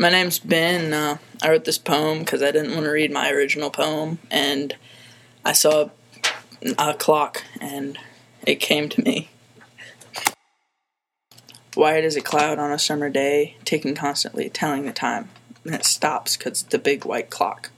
My name's Ben. Uh, I wrote this poem because I didn't want to read my original poem, and I saw a clock, and it came to me. White as a cloud on a summer day, ticking constantly, telling the time, and it stops because it's a big white clock.